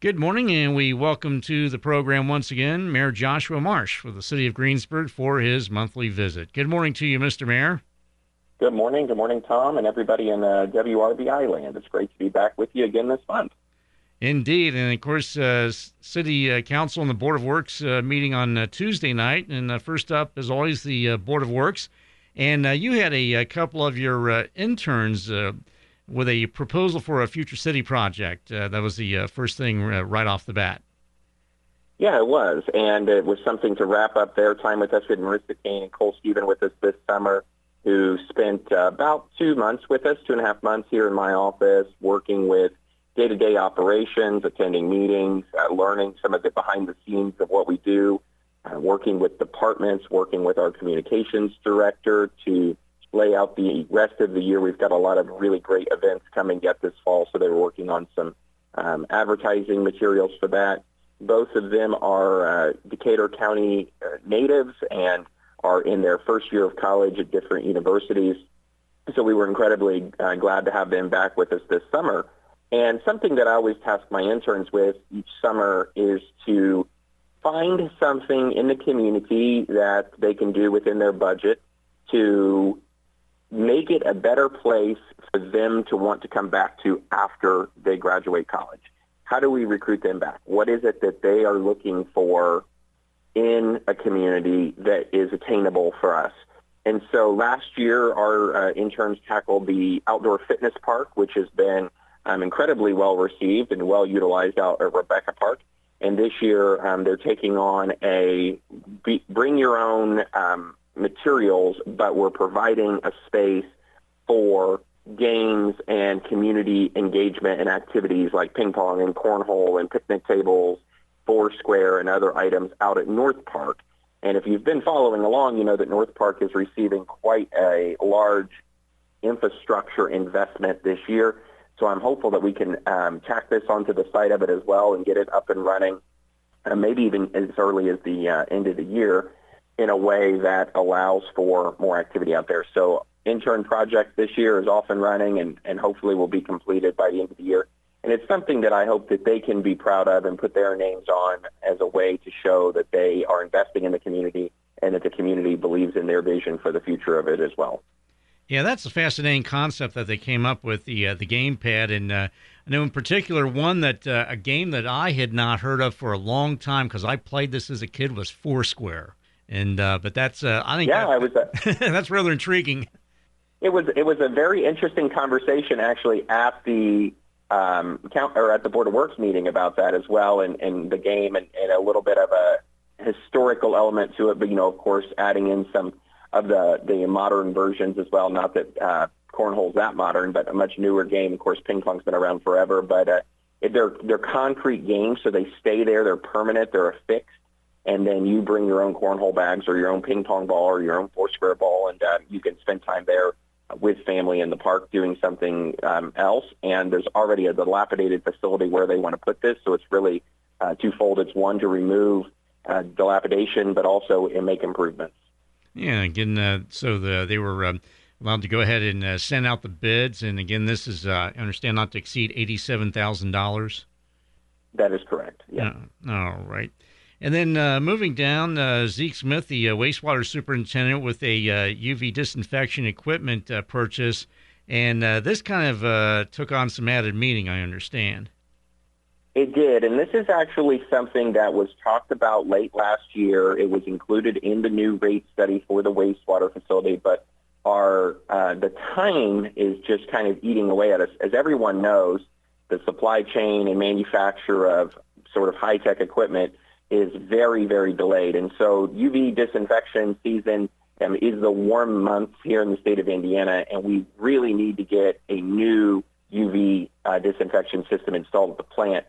Good morning, and we welcome to the program once again Mayor Joshua Marsh for the City of Greensburg for his monthly visit. Good morning to you, Mr. Mayor. Good morning. Good morning, Tom, and everybody in uh, WRBI land. It's great to be back with you again this month. Indeed, and of course, uh, City uh, Council and the Board of Works uh, meeting on uh, Tuesday night. And uh, first up, as always, the Board of Works. And you had a, a, couple of your interns with a proposal for a future city project. Uh, that was the uh, first thing uh, right off the bat. Yeah, it was, and it was something to wrap up their time with us. We had Marissa Kane and Cole Stephen with us this summer, who spent uh, about two months with us, two and a half months here in my office, working with day-to-day operations, attending meetings, uh, learning some of the behind the scenes of what we do, working with departments, working with our communications director to lay out the rest of the year. We've got a lot of really great events coming up this fall, so they were working on some um, advertising materials for that. Both of them are uh, Decatur County uh, natives and are in their first year of college at different universities. So we were incredibly uh, glad to have them back with us this summer. And something that I always task my interns with each summer is to find something in the community that they can do within their budget to make it a better place for them to want to come back to after they graduate college? How do we recruit them back? What is it that they are looking for in a community that is attainable for us? And so last year, our uh, interns tackled the outdoor fitness park, which has been um, incredibly well received and well utilized out at Rebecca Park. And this year, um, they're taking on a be, bring your own um, materials, but we're providing a space for games and community engagement and activities like ping pong and cornhole and picnic tables, foursquare and other items out at North Park. And if you've been following along, you know that North Park is receiving quite a large infrastructure investment this year. So I'm hopeful that we can um, tack this onto the site of it as well and get it up and running, uh, maybe even as early as the uh, end of the year in a way that allows for more activity out there. So intern project this year is off and running and, and hopefully will be completed by the end of the year. And it's something that I hope that they can be proud of and put their names on as a way to show that they are investing in the community and that the community believes in their vision for the future of it as well. Yeah, that's a fascinating concept that they came up with the uh, the gamepad, and uh, I know in particular one that uh, a game that I had not heard of for a long time because I played this as a kid was Foursquare. And uh, but that's uh, I think yeah, that, I was uh, that's rather intriguing. It was it was a very interesting conversation actually at the um, count or at the board of works meeting about that as well, and, and the game and, and a little bit of a historical element to it, but you know, of course, adding in some of the the modern versions as well. Not that uh, cornhole's that modern, but a much newer game. Of course, ping pong's been around forever, but uh, they're they're concrete games, so they stay there. They're permanent. They're affixed and then you bring your own cornhole bags or your own ping pong ball or your own four square ball, and uh, you can spend time there with family in the park doing something um, else. And there's already a dilapidated facility where they want to put this, so it's really uh, twofold. It's one to remove uh, dilapidation, but also make improvements. Yeah, again, uh, so the, they were um, allowed to go ahead and uh, send out the bids, and again, this is uh, I understand not to exceed eighty-seven thousand dollars. That is correct. Yeah. all right. And then uh, moving down, uh, Zeke Smith, the uh, wastewater superintendent, with a UV uh, disinfection equipment uh, purchase. And uh, this kind of took on some added meaning, I understand. It did. And this is actually something that was talked about late last year. It was included in the new rate study for the wastewater facility, but our the time is just kind of eating away at us. As everyone knows, the supply chain and manufacture of sort of high-tech equipment – is very, very delayed. And so UV disinfection season um, is the warm months here in the state of Indiana, and we really need to get a new UV uh, disinfection system installed at the plant.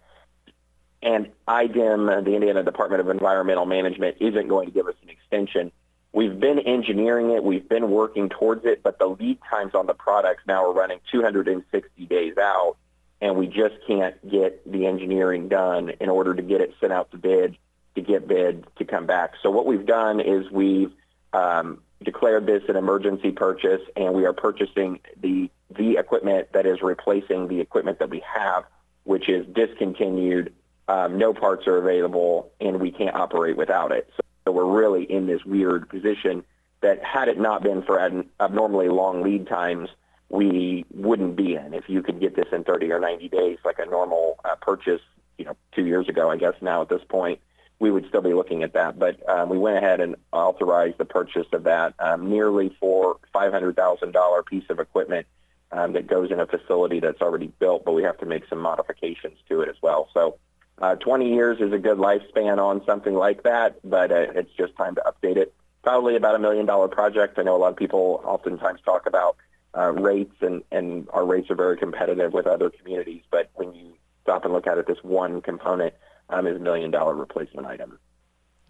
And IDEM, uh, the Indiana Department of Environmental Management, isn't going to give us an extension. We've been engineering it. We've been working towards it, but the lead times on the products now are running 260 days out, and we just can't get the engineering done in order to get it sent out to bid to get bid to come back. So what we've done is we've um, declared this an emergency purchase, and we are purchasing the the equipment that is replacing the equipment that we have, which is discontinued um, no parts are available, and we can't operate without it. So, so we're really in this weird position that had it not been for ab- abnormally long lead times, we wouldn't be in. If you could get this in 30 or 90 days, like a normal uh, purchase, you know, two years ago, I guess now at this point, we would still be looking at that. But um, we went ahead and authorized the purchase of that um, nearly for $500,000 piece of equipment um, that goes in a facility that's already built, but we have to make some modifications to it as well. So uh, 20 years is a good lifespan on something like that, but uh, it's just time to update it. Probably about a million dollar project. I know a lot of people oftentimes talk about uh, rates, and, and our rates are very competitive with other communities, but when you stop and look at it, this one component um, is a million dollar replacement item.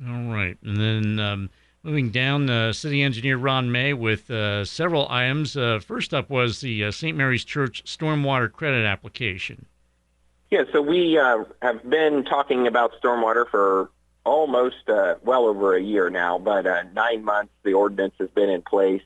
All right. And then um, moving down, uh, City Engineer Ron May with uh, several items. Uh, first up was the uh, St. Mary's Church stormwater credit application. Yeah, so we uh, have been talking about stormwater for almost uh, well over a year now, but nine months the ordinance has been in place,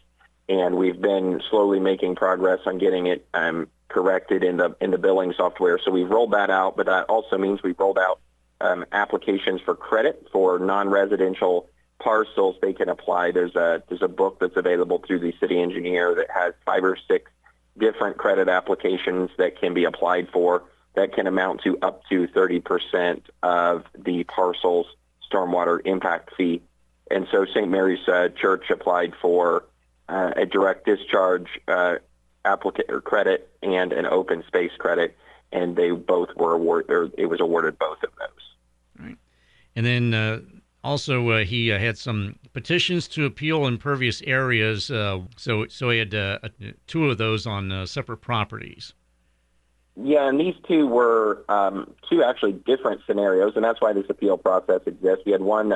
and we've been slowly making progress on getting it um, corrected in the in the billing software. So we've rolled that out, but that also means we've rolled out um, applications for credit for non-residential parcels. They can apply. There's a there's a book that's available through the city engineer that has five or six different credit applications that can be applied for that can amount to up to 30% of the parcel's stormwater impact fee. And so St. Mary's uh, Church applied for uh, a direct discharge uh, or credit and an open space credit and they both were awarded, or it was awarded both of those. And then uh, also uh, he uh, had some petitions to appeal impervious areas. Uh, so so he had uh, two of those on uh, separate properties. Yeah, and these two were um, two actually different scenarios, and that's why this appeal process exists. We had one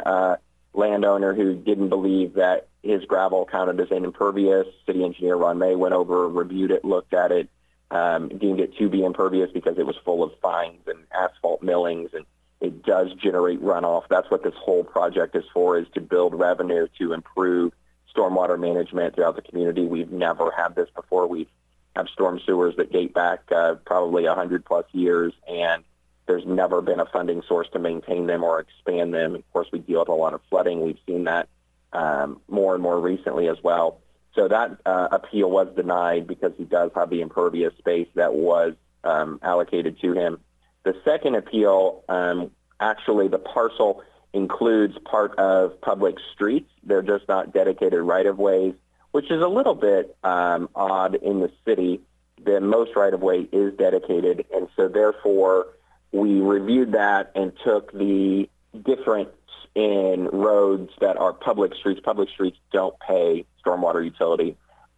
landowner who didn't believe that his gravel counted as an impervious. City engineer Ron May went over, reviewed it, looked at it, um, deemed it to be impervious because it was full of fines and asphalt millings and it does generate runoff. That's what this whole project is for, is to build revenue to improve stormwater management throughout the community. We've never had this before. We have storm sewers that date back uh, probably 100 plus years, and there's never been a funding source to maintain them or expand them. Of course, we deal with a lot of flooding. We've seen that um, more and more recently as well. So that uh, appeal was denied because he does have the impervious space that was um, allocated to him. The second appeal, um, actually the parcel includes part of public streets. They're just not dedicated right-of-ways, which is a little bit um, odd in the city. The most right-of-way is dedicated, and so therefore we reviewed that and took the difference in roads that are public streets. Public streets don't pay stormwater utility,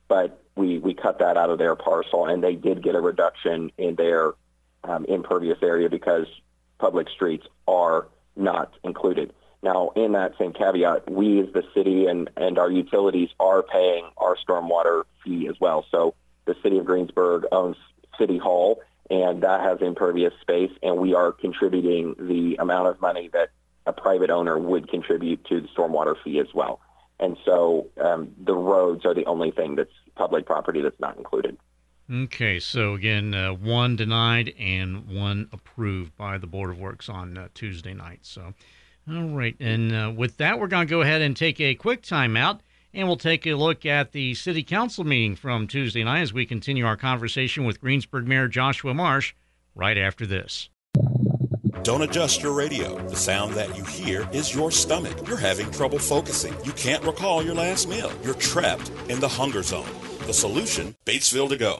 but we, we cut that out of their parcel, and they did get a reduction in their um, impervious area because public streets are not included. Now, in that same caveat, we as the city and, and our utilities are paying our stormwater fee as well. So the city of Greensburg owns City Hall, and that has impervious space, and we are contributing the amount of money that a private owner would contribute to the stormwater fee as well. And so um, the roads are the only thing that's public property that's not included. Okay, so again, uh, one denied and one approved by the Board of Works on uh, Tuesday night. So, all right, and uh, with that, we're going to go ahead and take a quick timeout, and we'll take a look at the City Council meeting from Tuesday night as we continue our conversation with Greensburg Mayor Joshua Marsh right after this. Don't adjust your radio. The sound that you hear is your stomach. You're having trouble focusing. You can't recall your last meal. You're trapped in the hunger zone. The solution Batesville to Go.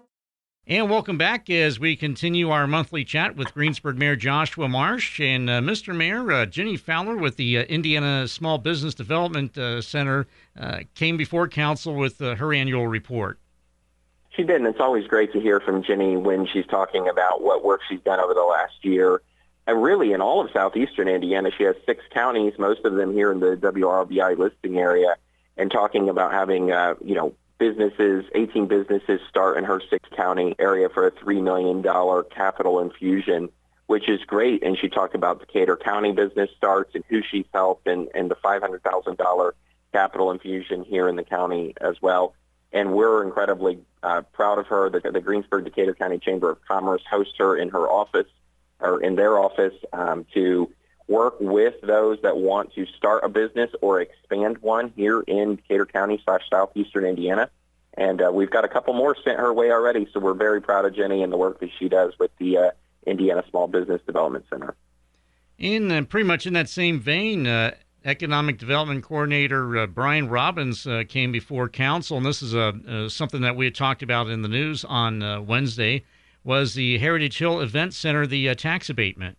And welcome back as we continue our monthly chat with Greensburg Mayor Joshua Marsh and uh, Mr. Mayor uh, Jenny Fowler with the uh, Indiana Small Business Development uh, Center uh, came before council with uh, her annual report. She did, and it's always great to hear from Jenny when she's talking about what work she's done over the last year. And really, in all of southeastern Indiana, she has six counties, most of them here in the WRBI listing area, and talking about having, you know, businesses, 18 businesses start in her six county area for a $3 million capital infusion, which is great. And she talked about the Decatur County business starts and who she's helped and, and the $500,000 capital infusion here in the county as well. And we're incredibly uh, proud of her. The, the Greensburg Decatur County Chamber of Commerce hosts her in her office or in their office um, to work with those that want to start a business or expand one here in Decatur County slash southeastern Indiana. And uh, we've got a couple more sent her way already, so we're very proud of Jenny and the work that she does with the uh, Indiana Small Business Development Center. In uh, pretty much in that same vein, uh, Economic Development Coordinator uh, Brian Robbins uh, came before council, and this is a, something that we had talked about in the news on Wednesday. Was the Heritage Hill Event Center the tax abatement?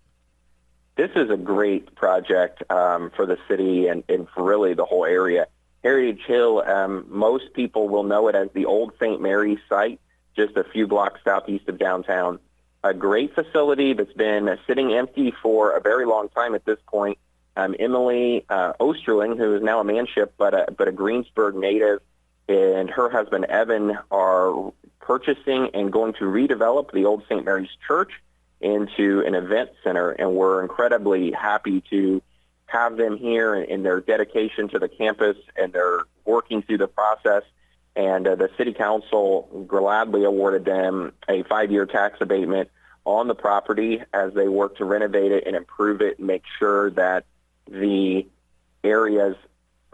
This is a great project um, for the city and, and for really the whole area. Heritage Hill, um, most people will know it as the old St. Mary's site, just a few blocks southeast of downtown. A great facility that's been sitting empty for a very long time at this point. Um, Emily uh, Osterling, who is now a manship, but a, but a Greensburg native, and her husband Evan are purchasing and going to redevelop the old St. Mary's Church into an event center, and we're incredibly happy to have them here in their dedication to the campus and they're working through the process. And uh, the city council gladly awarded them a five-year tax abatement on the property as they work to renovate it and improve it and make sure that the areas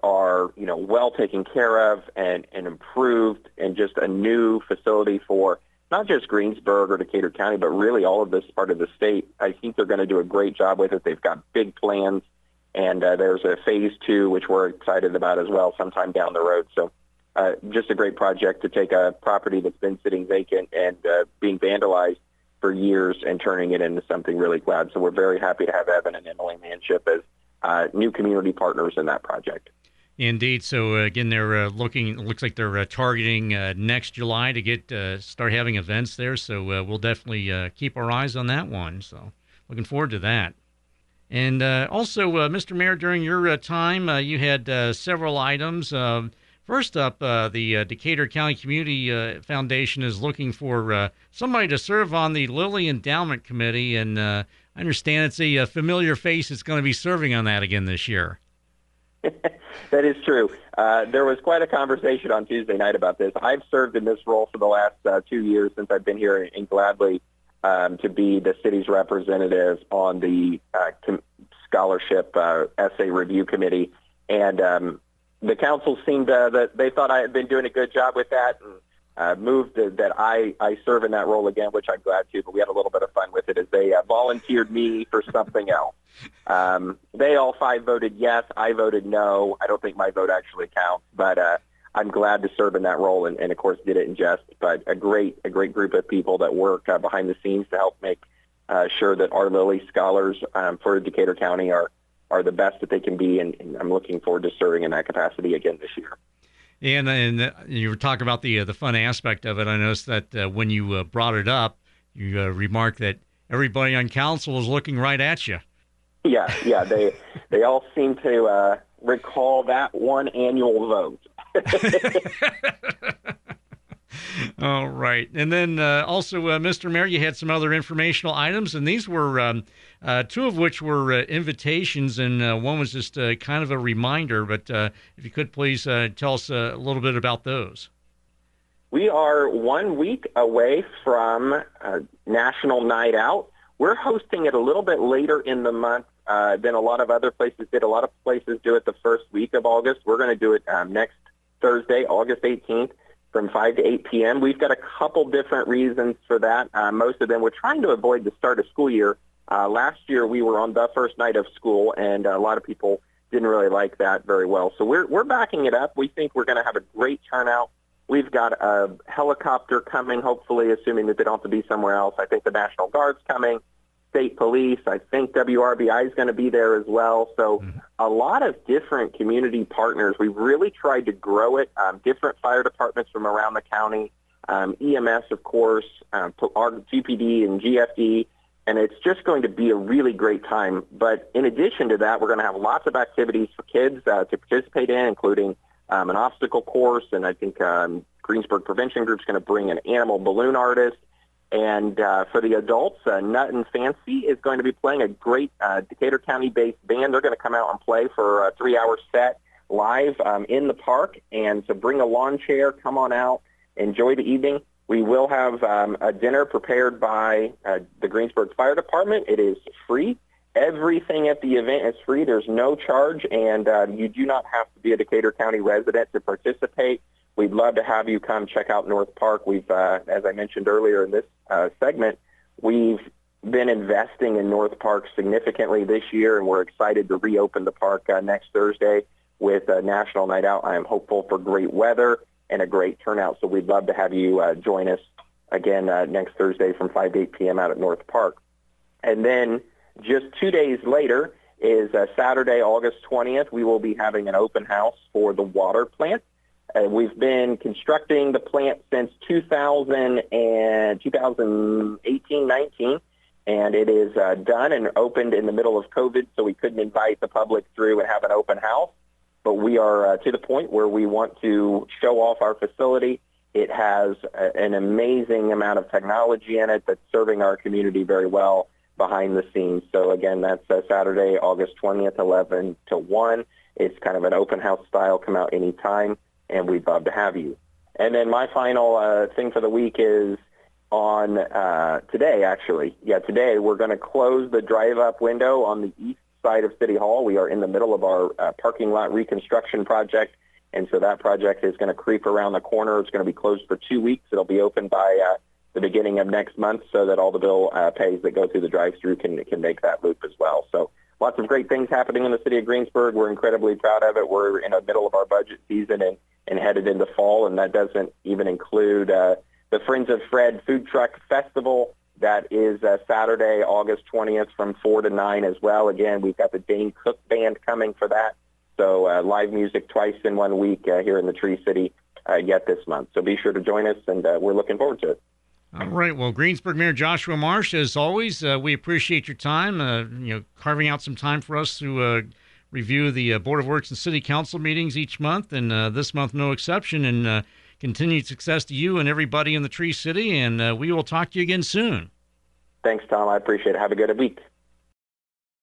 are, you know, well taken care of and, and improved and just a new facility for not just Greensburg or Decatur County, but really all of this part of the state. I think they're going to do a great job with it. They've got big plans, and uh, there's a phase two, which we're excited about as well, sometime down the road. So uh, just a great project to take a property that's been sitting vacant and uh, being vandalized for years and turning it into something really glad. So we're very happy to have Evan and Emily Manship as uh, new community partners in that project. Indeed. So uh, again, they're uh, looking. Looks like they're uh, targeting uh, next July to get uh, start having events there. So uh, we'll definitely keep our eyes on that one. So looking forward to that. And also, Mr. Mayor, during your time, you had several items. Um, first up, the Decatur County Community Foundation is looking for somebody to serve on the Lilly Endowment Committee, and I understand it's a, a familiar face that's going to be serving on that again this year. that is true. Uh, there was quite a conversation on Tuesday night about this. I've served in this role for the last uh, two years since I've been here in Gladly um, to be the city's representative on the uh, com- scholarship uh, essay review committee. And um, the council seemed uh, that they thought I had been doing a good job with that. And uh, moved that I, I serve in that role again, which I'm glad to, but we had a little bit of fun with it as they uh, volunteered me for something else. Um, they all five voted yes. I voted no. I don't think my vote actually counts, but uh, I'm glad to serve in that role and, and of course did it in jest. But a great, a great group of people that work uh, behind the scenes to help make uh, sure that our Lilly scholars um, for Decatur County are, are the best that they can be. And, and I'm looking forward to serving in that capacity again this year. And and you were talking about the uh, the fun aspect of it. I noticed that uh, when you uh, brought it up, you uh, remarked that everybody on council was looking right at you. Yeah, yeah. They they all seem to uh, recall that one annual vote. All right. And then uh, also, uh, Mr. Mayor, you had some other informational items, and these were um, uh, two of which were uh, invitations, and uh, one was just uh, kind of a reminder. But if you could please tell us a little bit about those. We are one week away from National Night Out. We're hosting it a little bit later in the month than a lot of other places did. A lot of places do it the first week of August. We're going to do it um, next Thursday, August 18th from 5 to 8 p.m. We've got a couple different reasons for that. Uh, most of them, we're trying to avoid the start of school year. Uh, last year, we were on the first night of school, and a lot of people didn't really like that very well. So we're, we're backing it up. We think we're going to have a great turnout. We've got a helicopter coming, hopefully, assuming that they don't have to be somewhere else. I think the National Guard's coming state police. I think WRBI is going to be there as well. So mm-hmm. a lot of different community partners. We've really tried to grow it. Um, different fire departments from around the county, um, EMS, of course, um, our GPD and GFD. And it's just going to be a really great time. But in addition to that, we're going to have lots of activities for kids uh, to participate in, including um, an obstacle course and I think um, Greensburg Prevention Group is going to bring an animal balloon artist. And uh, for the adults, uh, Nut and Fancy is going to be playing a great uh, Decatur County-based band. They're going to come out and play for a three-hour set live um, in the park. And so bring a lawn chair, come on out, enjoy the evening. We will have um, a dinner prepared by uh, the Greensburg Fire Department. It is free. Everything at the event is free. There's no charge, and uh, you do not have to be a Decatur County resident to participate. We'd love to have you come check out North Park. We've, uh, as I mentioned earlier in this uh, segment, we've been investing in North Park significantly this year, and we're excited to reopen the park uh, next Thursday with a National Night Out. I am hopeful for great weather and a great turnout, so we'd love to have you uh, join us again uh, next Thursday from 5 to 8 p.m. out at North Park. And then just two days later is uh, Saturday, August 20th. We will be having an open house for the water plant. Uh, we've been constructing the plant since 2000 and 2018, 19, and it is uh, done and opened in the middle of COVID, so we couldn't invite the public through and have an open house. But we are uh, to the point where we want to show off our facility. It has a, an amazing amount of technology in it that's serving our community very well behind the scenes. So again, that's uh, Saturday, August 20th, 11 to 1. It's kind of an open house style. Come out anytime, and we'd love to have you. And then my final uh, thing for the week is on uh, today, actually. Yeah, today we're going to close the drive-up window on the east side of City Hall. We are in the middle of our uh, parking lot reconstruction project, and so that project is going to creep around the corner. It's going to be closed for two weeks. It'll be open by uh, the beginning of next month so that all the bill uh, pays that go through the drive-through can can make that loop as well. So lots of great things happening in the city of Greensburg. We're incredibly proud of it. We're in the middle of our budget season and, and headed into fall, and that doesn't even include uh, the Friends of Fred Food Truck Festival. That is uh, Saturday, August 20th from 4 to 9 as well. Again, we've got the Dane Cook Band coming for that. So uh, live music twice in one week uh, here in the Tree City uh, yet this month. So be sure to join us, and uh, we're looking forward to it. All right. Well, Greensburg Mayor Joshua Marsh, as always, uh, we appreciate your time. Uh, you know, carving out some time for us to uh, review the uh, Board of Works and City Council meetings each month, and uh, this month no exception. And uh, continued success to you and everybody in the Tree City. And we will talk to you again soon. Thanks, Tom. I appreciate it. Have a good week.